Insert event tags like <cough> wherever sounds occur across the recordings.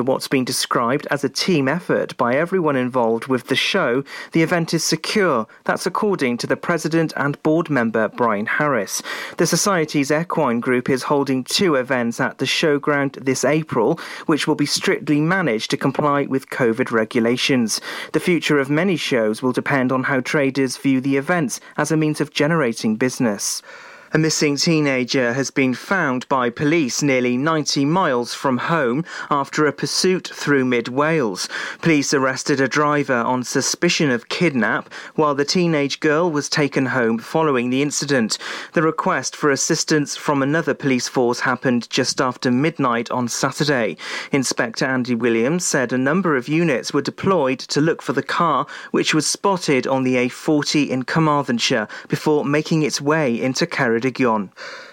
What's been described as a team effort by everyone involved with the show, the event is secure. That's according to the president and board member Brian Harris. The Society's Equine Group is holding two events at the showground this April, which will be strictly managed to comply with COVID regulations. The future of many shows will depend on how traders view the events as a means of generating business. A missing teenager has been found by police nearly 90 miles from home after a pursuit through mid Wales. Police arrested a driver on suspicion of kidnap while the teenage girl was taken home following the incident. The request for assistance from another police force happened just after midnight on Saturday. Inspector Andy Williams said a number of units were deployed to look for the car, which was spotted on the A40 in Carmarthenshire before making its way into Ceredigion. Region.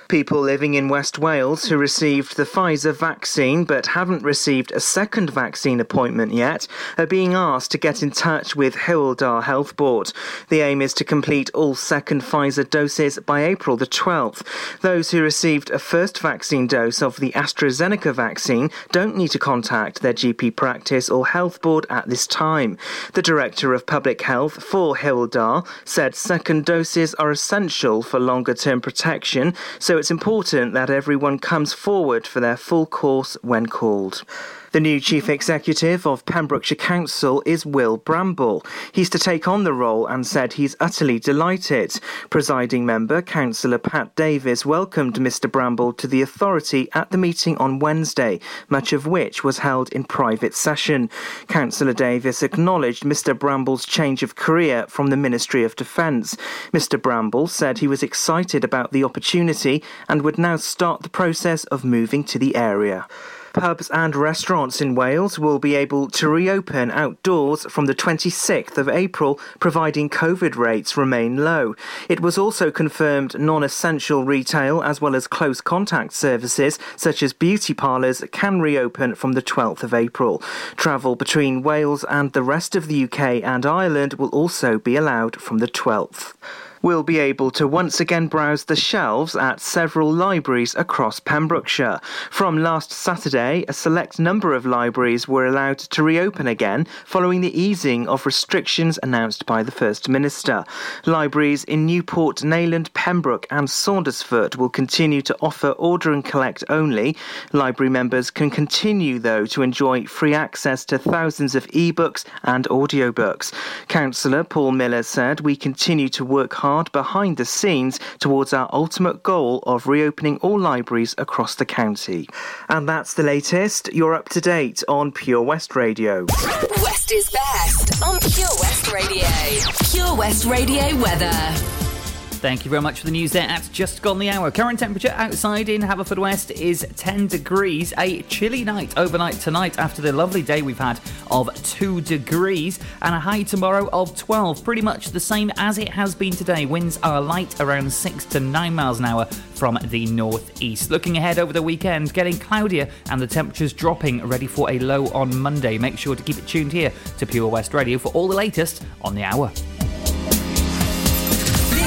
People living in West Wales who received the Pfizer vaccine but haven't received a second vaccine appointment yet are being asked to get in touch with Hywel Health Board. The aim is to complete all second Pfizer doses by April the 12th. Those who received a first vaccine dose of the AstraZeneca vaccine don't need to contact their GP practice or health board at this time. The Director of Public Health for Hywel said second doses are essential for longer term protection, so so it's important that everyone comes forward for their full course when called. The new chief executive of Pembrokeshire Council is Will Bramble. He's to take on the role and said he's utterly delighted. Presiding member, Councillor Pat Davis, welcomed Mr Bramble to the authority at the meeting on Wednesday, much of which was held in private session. Councillor Davis acknowledged Mr Bramble's change of career from the Ministry of Defence. Mr Bramble said he was excited about the opportunity and would now start the process of moving to the area. Pubs and restaurants in Wales will be able to reopen outdoors from the 26th of April, providing COVID rates remain low. It was also confirmed non essential retail as well as close contact services, such as beauty parlours, can reopen from the 12th of April. Travel between Wales and the rest of the UK and Ireland will also be allowed from the 12th will be able to once again browse the shelves at several libraries across Pembrokeshire. From last Saturday, a select number of libraries were allowed to reopen again following the easing of restrictions announced by the First Minister. Libraries in Newport, Neyland, Pembroke, and Saundersfoot will continue to offer order and collect only. Library members can continue, though, to enjoy free access to thousands of e-books and audiobooks. Councillor Paul Miller said, We continue to work hard hard behind the scenes towards our ultimate goal of reopening all libraries across the county. And that's the latest. You're up to date on Pure West Radio. West is best on Pure West Radio. Pure West Radio weather. Thank you very much for the news there at just gone the hour. Current temperature outside in Haverfordwest is 10 degrees. A chilly night overnight tonight after the lovely day we've had of 2 degrees and a high tomorrow of 12. Pretty much the same as it has been today. Winds are light around 6 to 9 miles an hour from the northeast. Looking ahead over the weekend, getting cloudier and the temperatures dropping, ready for a low on Monday. Make sure to keep it tuned here to Pure West Radio for all the latest on the hour.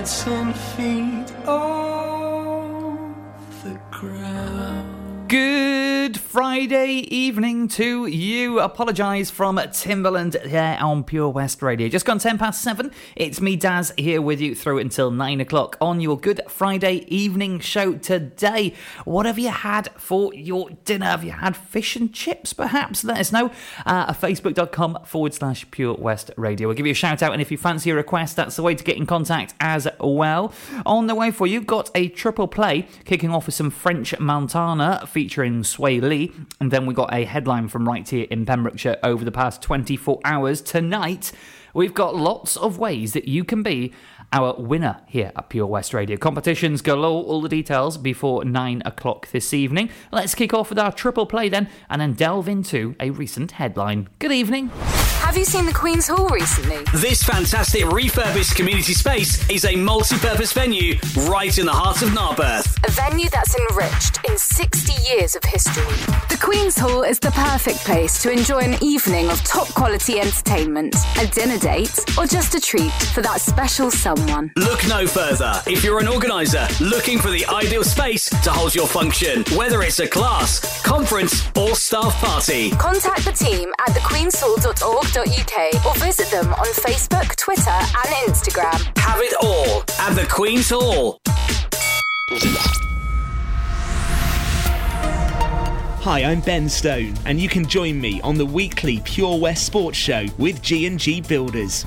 Got ten feet. Off Friday evening to you. Apologise from Timberland here on Pure West Radio. Just gone 10 past 7. It's me, Daz, here with you through until 9 o'clock on your Good Friday evening show today. What have you had for your dinner? Have you had fish and chips, perhaps? Let us know uh, at facebook.com forward slash Pure West Radio. We'll give you a shout out, and if you fancy a request, that's the way to get in contact as well. On the way for you, got a triple play kicking off with some French Montana featuring Swae Lee. And then we got a headline from right here in Pembrokeshire over the past 24 hours. Tonight, we've got lots of ways that you can be our winner here at Pure West Radio. Competitions galore, all the details before 9 o'clock this evening. Let's kick off with our triple play then, and then delve into a recent headline. Good evening. Have you seen the Queen's Hall recently? This fantastic refurbished community space is a multi-purpose venue right in the heart of Narberth. A venue that's enriched in 60 years of history. The Queen's Hall is the perfect place to enjoy an evening of top quality entertainment, a dinner date, or just a treat for that special someone. Look no further if you're an organiser looking for the ideal space to hold your function, whether it's a class, conference, or staff party. Contact the team at thequeenshall.org.uk or visit them on Facebook, Twitter, and Instagram. Have it all at the Queen's Hall. Hi, I'm Ben Stone, and you can join me on the weekly Pure West Sports Show with G&G Builders.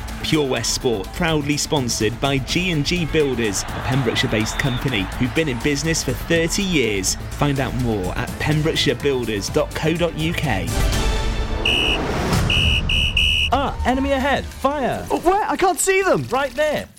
Pure West Sport, proudly sponsored by G&G Builders, a Pembrokeshire-based company who've been in business for 30 years. Find out more at pembrokeshirebuilders.co.uk. Ah, enemy ahead. Fire. Oh, where? I can't see them. Right there.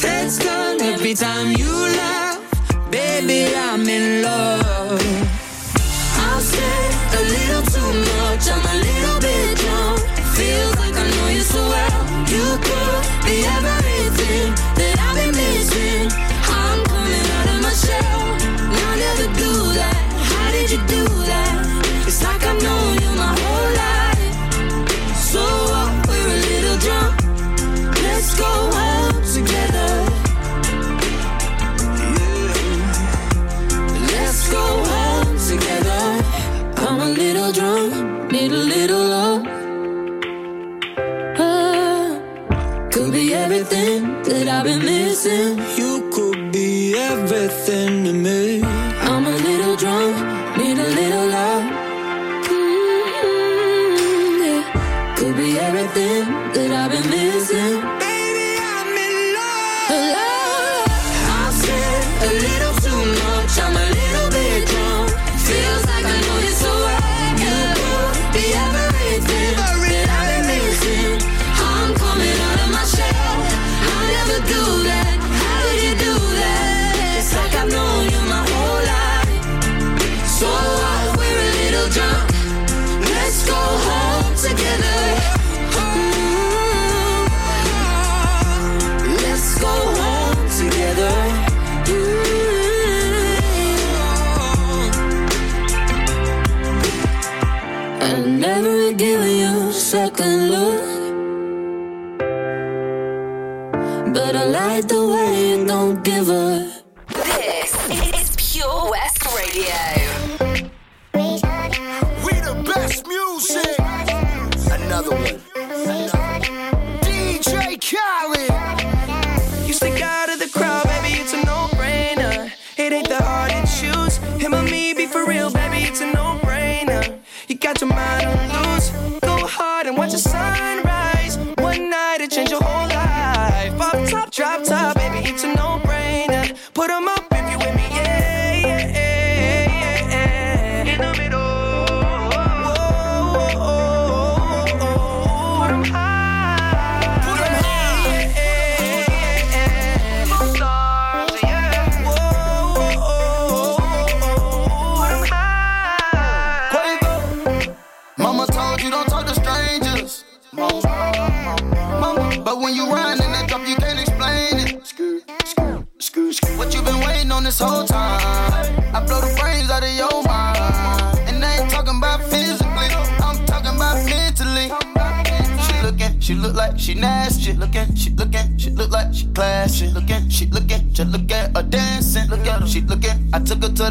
Heads turn every time you laugh. Baby, I'm in love. I'll say a little too much, I'm a little bit drunk. Feels like I know you so well. You could be everything that I've been missing. I'm coming out of my shell. Now never do that. How did you do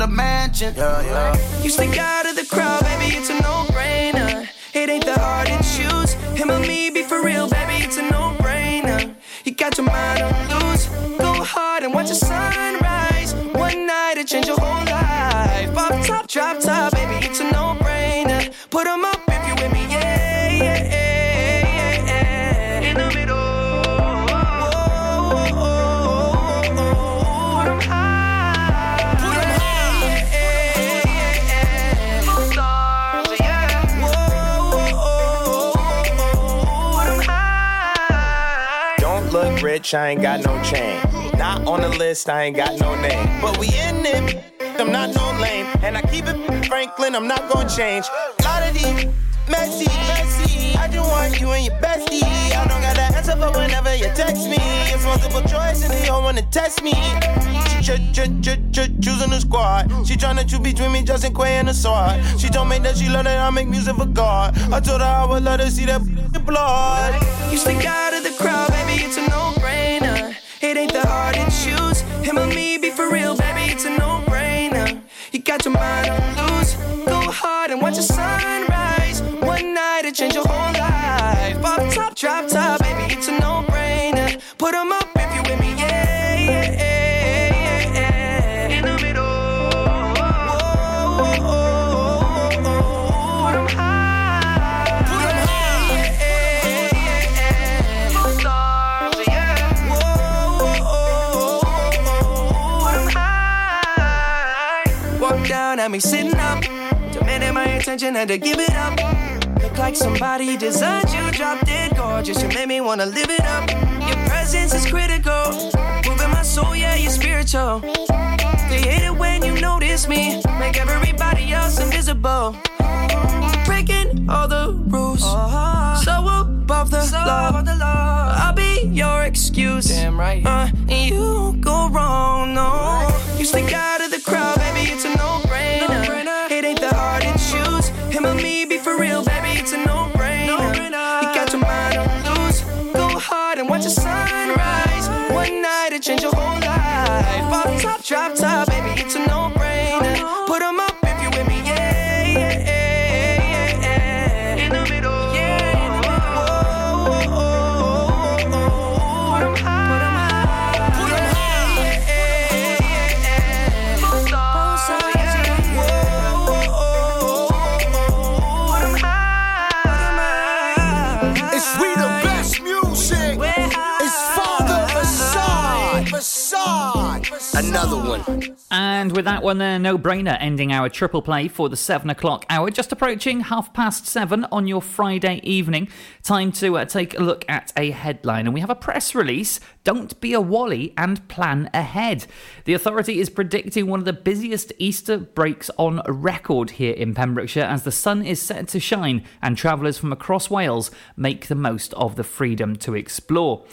mansion. Yeah, yeah. You stick out of the crowd, baby, it's a I ain't got no chain. Not on the list, I ain't got no name. But we in it, I'm not no lame. And I keep it Franklin, I'm not gonna change. A Lot of these messy, messy. I just want you and your bestie. I don't gotta answer for whenever you text me. It's multiple choice and they don't wanna test me. She ch- ch- ch- ch- choosing the squad. She tryna choose between me, Justin Quay, and the sword. She told me that she love that I make music for God. I told her I would let her see that blood. You stick out of the crowd, baby, it's a no-brainer. Me sitting up. Demanding my attention, had to give it up. Look like somebody designed you, drop dead gorgeous. You made me wanna live it up. Your presence is critical. Moving my soul, yeah, you're spiritual. They hate it when you notice me. Make everybody else invisible. Breaking all the rules. So above the, law. I'll be your excuse. Damn right. Uh, and you go wrong, no. You stick out with that one there, no brainer, ending our triple play for the seven o'clock hour. Just approaching half past seven on your Friday evening. Time to uh, take a look at a headline. And we have a press release Don't be a Wally and plan ahead. The authority is predicting one of the busiest Easter breaks on record here in Pembrokeshire as the sun is set to shine and travellers from across Wales make the most of the freedom to explore.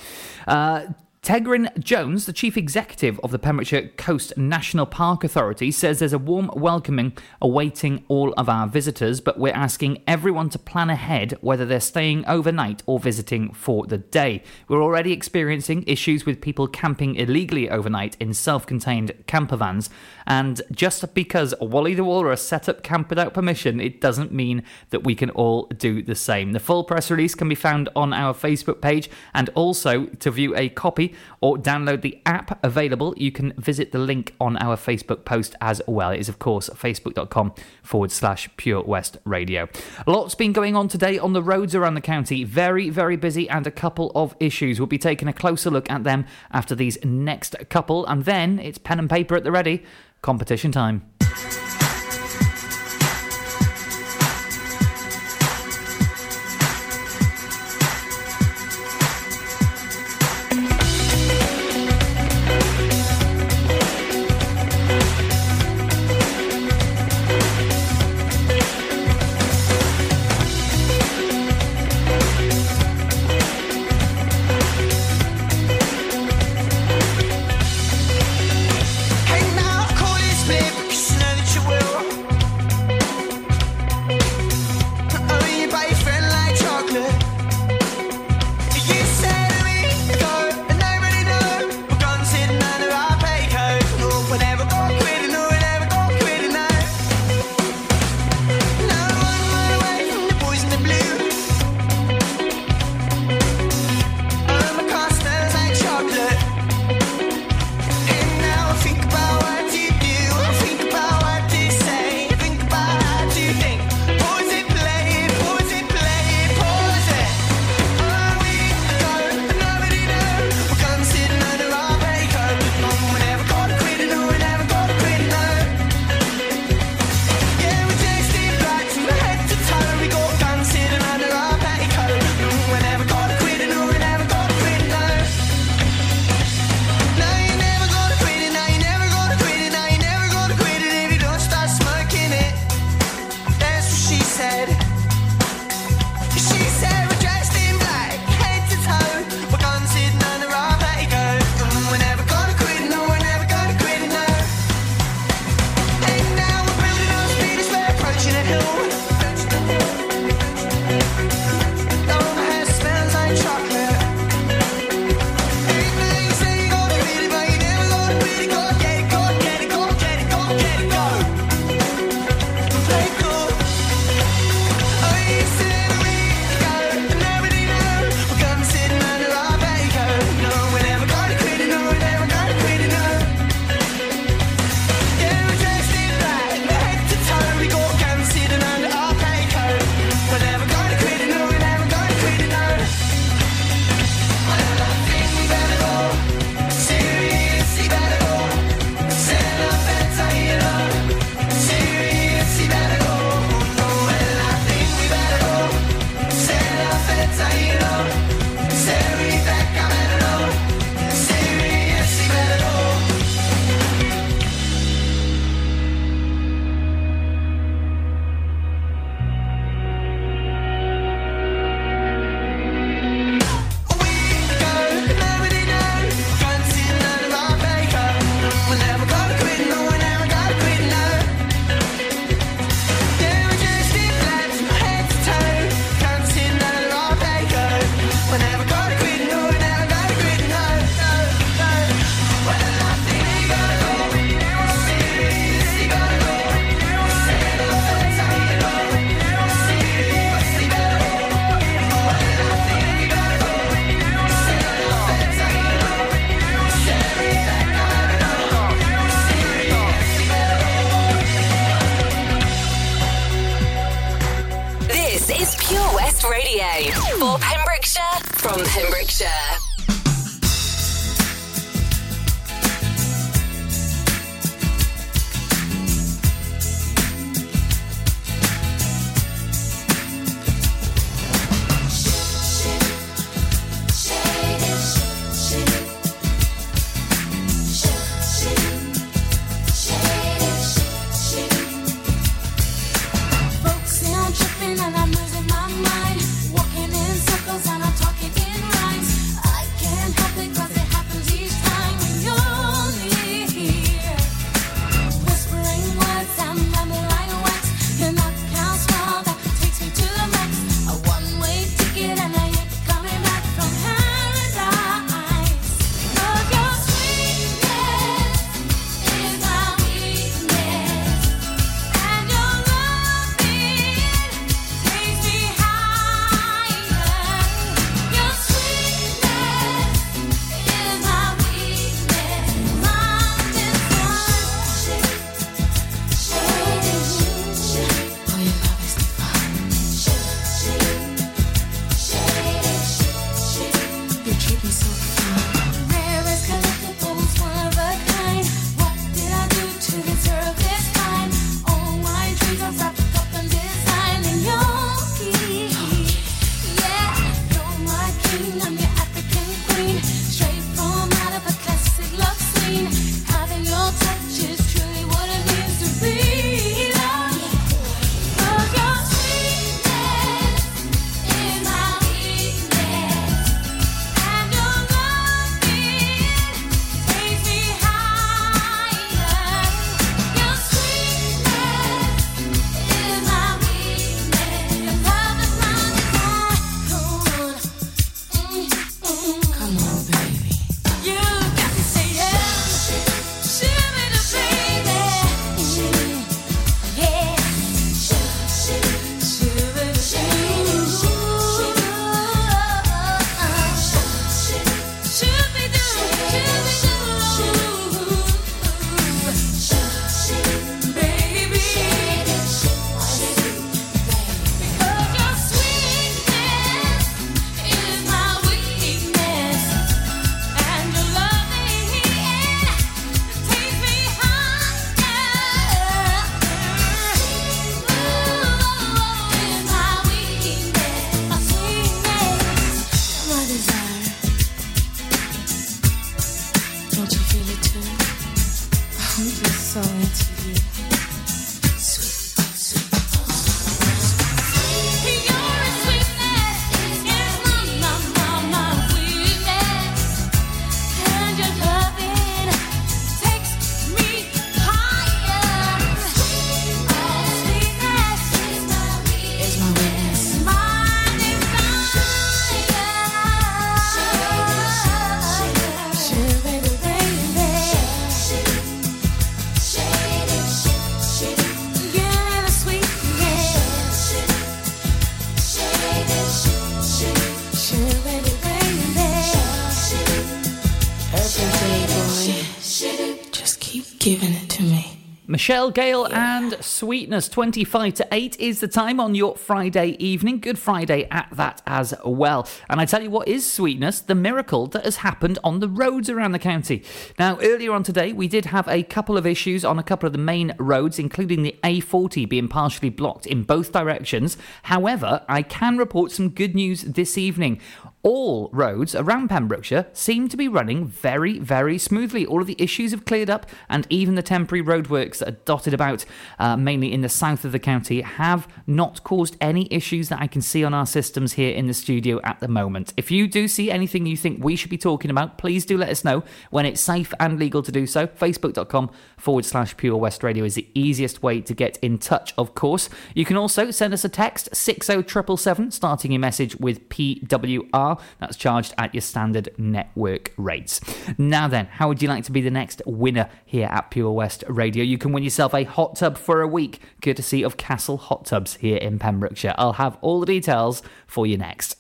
Uh, Tegryn Jones, the chief executive of the Pembrokeshire Coast National Park Authority, says there's a warm welcoming awaiting all of our visitors, but we're asking everyone to plan ahead whether they're staying overnight or visiting for the day. We're already experiencing issues with people camping illegally overnight in self contained camper vans, and just because Wally the Walrus set up camp without permission, it doesn't mean that we can all do the same. The full press release can be found on our Facebook page, and also to view a copy or download the app available, you can visit the link on our Facebook post as well. It is, of course, facebook.com forward slash Pure West Radio. Lots been going on today on the roads around the county. Very, very busy, and a couple of issues. We'll be taking a closer look at them after these next couple, and then it's pen and paper at the ready. Competition time. Michelle Gale and Sweetness 25 to 8 is the time on your Friday evening. Good Friday at that as well. And I tell you what is Sweetness, the miracle that has happened on the roads around the county. Now, earlier on today, we did have a couple of issues on a couple of the main roads, including the A40 being partially blocked in both directions. However, I can report some good news this evening. All roads around Pembrokeshire seem to be running very, very smoothly. All of the issues have cleared up, and even the temporary roadworks that are dotted about, uh, mainly in the south of the county, have not caused any issues that I can see on our systems here in the studio at the moment. If you do see anything you think we should be talking about, please do let us know when it's safe and legal to do so. Facebook.com forward slash Pure West Radio is the easiest way to get in touch, of course. You can also send us a text 60777, starting your message with PWR. That's charged at your standard network rates. Now then, how would you like to be the next winner here at Pure West Radio? You can win yourself a hot tub for a week, courtesy of Castle Hot Tubs here in Pembrokeshire. I'll have all the details for you next.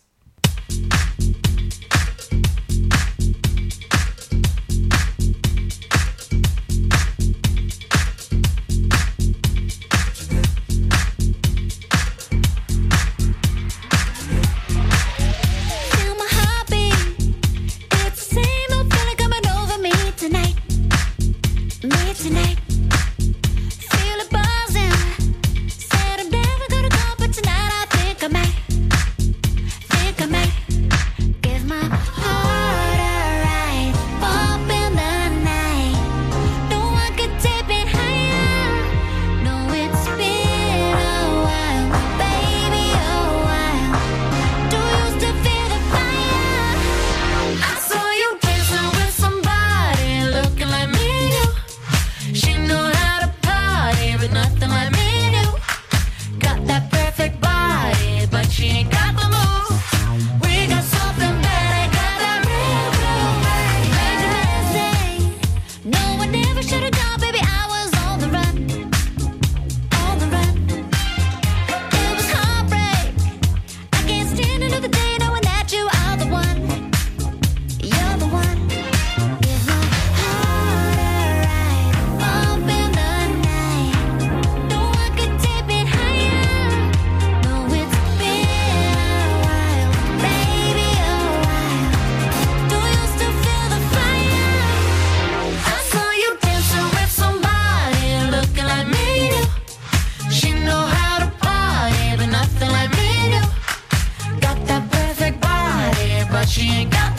She ain't got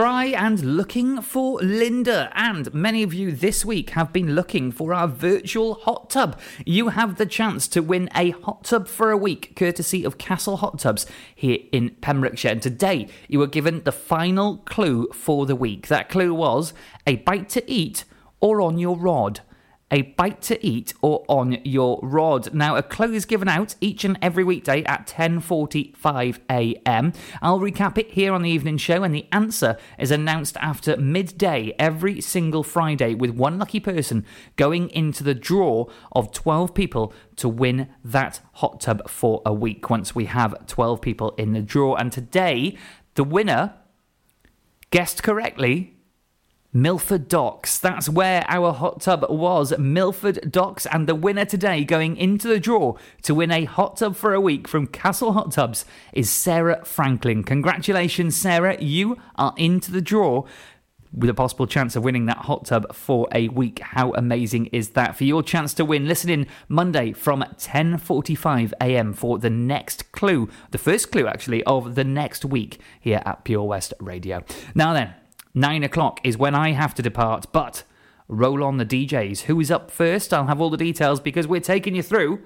Cry and looking for Linda. And many of you this week have been looking for our virtual hot tub. You have the chance to win a hot tub for a week, courtesy of Castle Hot Tubs here in Pembrokeshire. And today you were given the final clue for the week. That clue was a bite to eat or on your rod a bite to eat or on your rod. Now, a clue is given out each and every weekday at 10:45 a.m. I'll recap it here on the evening show, and the answer is announced after midday every single Friday, with one lucky person going into the draw of 12 people to win that hot tub for a week. Once we have 12 people in the draw, and today the winner guessed correctly. Milford Docks. That's where our hot tub was. Milford Docks. And the winner today going into the draw to win a hot tub for a week from Castle Hot Tubs is Sarah Franklin. Congratulations, Sarah. You are into the draw with a possible chance of winning that hot tub for a week. How amazing is that? For your chance to win, listen in Monday from 10:45 a.m. for the next clue, the first clue actually of the next week here at Pure West Radio. Now then, nine o'clock is when I have to depart, but roll on the DJs. Who is up first? I'll have all the details because we're taking you through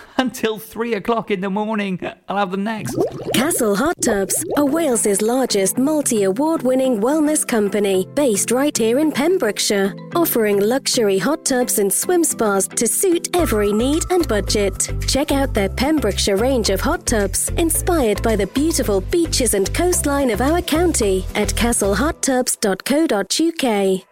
<laughs> until three o'clock in the morning. I'll have them next. Castle Hot Tubs are Wales's largest multi award winning wellness company based right here in Pembrokeshire, offering luxury hot tubs and swim spas to suit every need and budget. Check out their Pembrokeshire range of hot tubs inspired by the beautiful beaches and coastline of our county at castlehottubs.co.uk.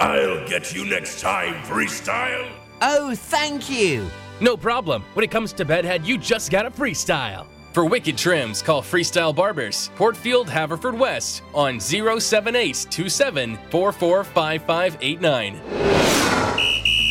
I'll get you next time, Freestyle. Oh, thank you. No problem. When it comes to bedhead, you just gotta freestyle. For wicked trims, call Freestyle Barbers, Portfield, Haverfordwest on 078 27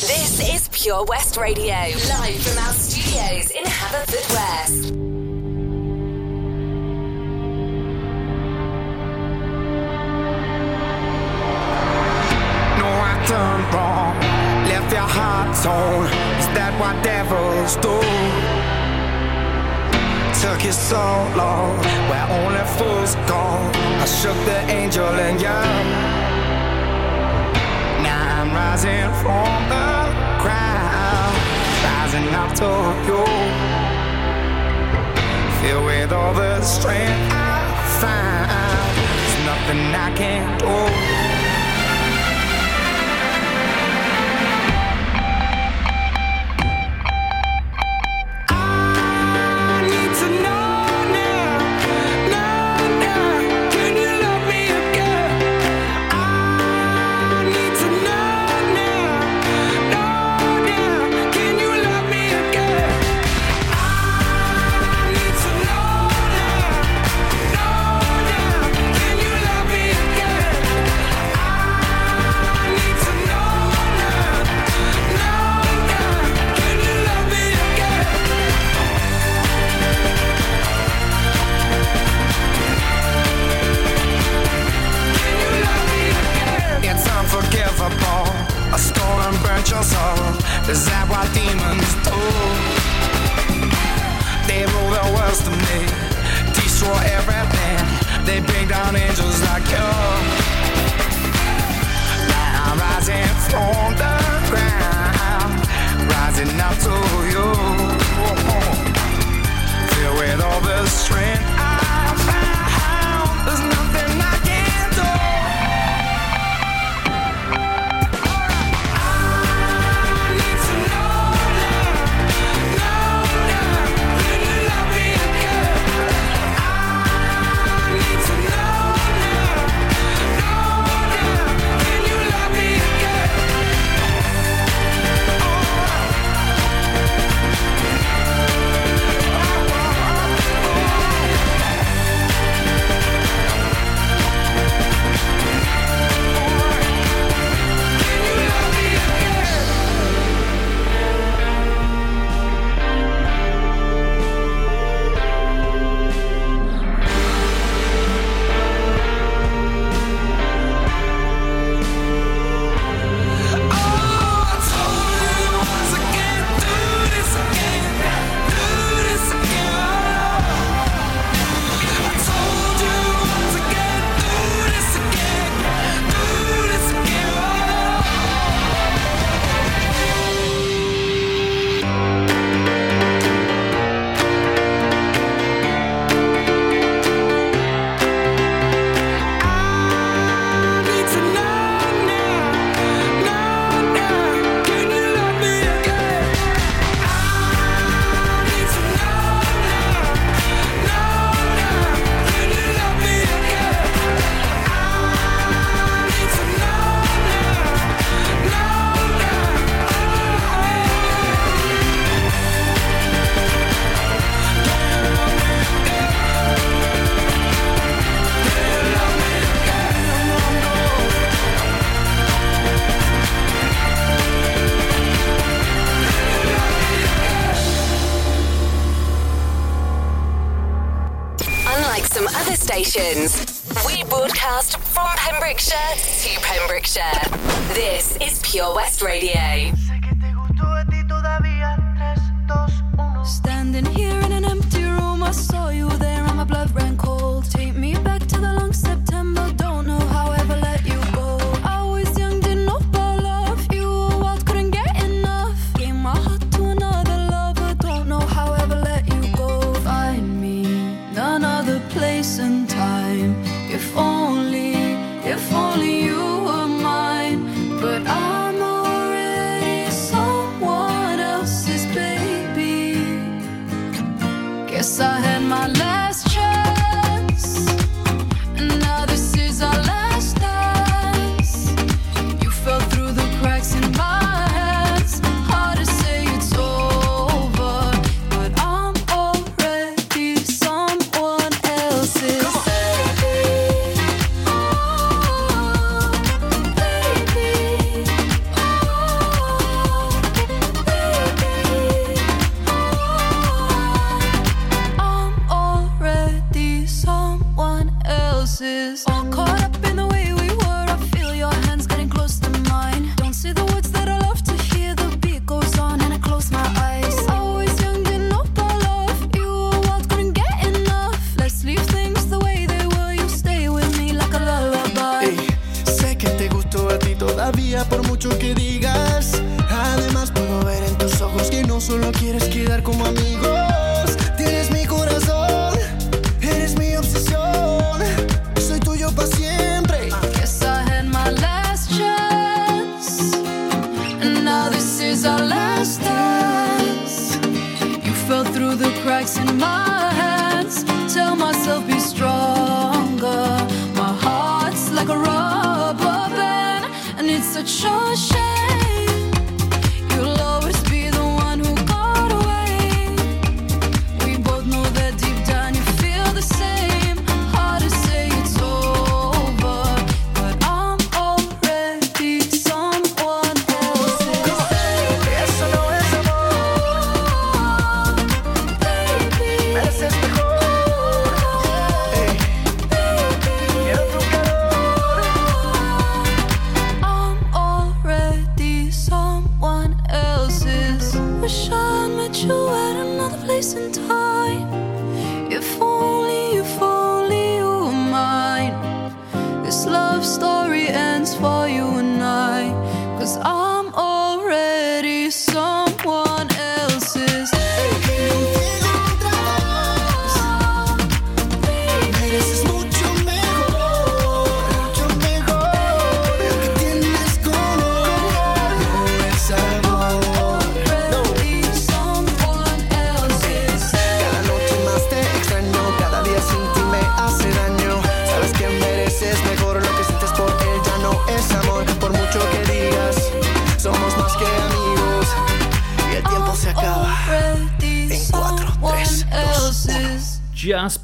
This is Pure West Radio, live from our studios in Haverfordwest. No, I done wrong. Left your heart torn. Is that what devils do? Took you so long, where only fools go. I shook the angel and young. I'm rising from the ground, rising up to you. Filled with all the strength I find, there's nothing I can't do.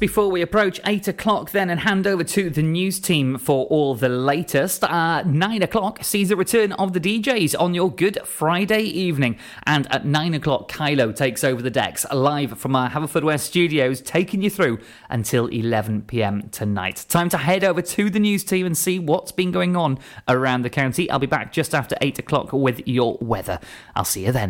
before we approach 8 o'clock, then, and hand over to the news team for all the latest. Uh, 9 o'clock sees the return of the DJs on your Good Friday evening. And at 9 o'clock, Kylo takes over the decks live from our Haverfordwest studios, taking you through until 11 pm tonight. Time to head over to the news team and see what's been going on around the county. I'll be back just after 8 o'clock with your weather. I'll see you then.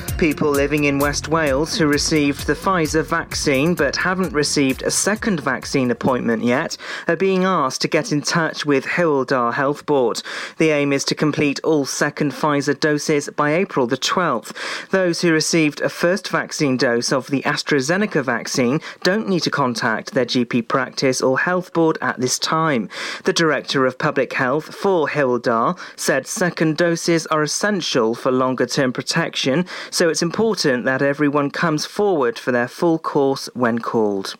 People living in West Wales who received the Pfizer vaccine but haven't received a second vaccine appointment yet are being asked to get in touch with Dda Health Board. The aim is to complete all second Pfizer doses by April the 12th. Those who received a first vaccine dose of the AstraZeneca vaccine don't need to contact their GP practice or health board at this time. The Director of Public Health for Dda said second doses are essential for longer term protection, so it's important that everyone comes forward for their full course when called.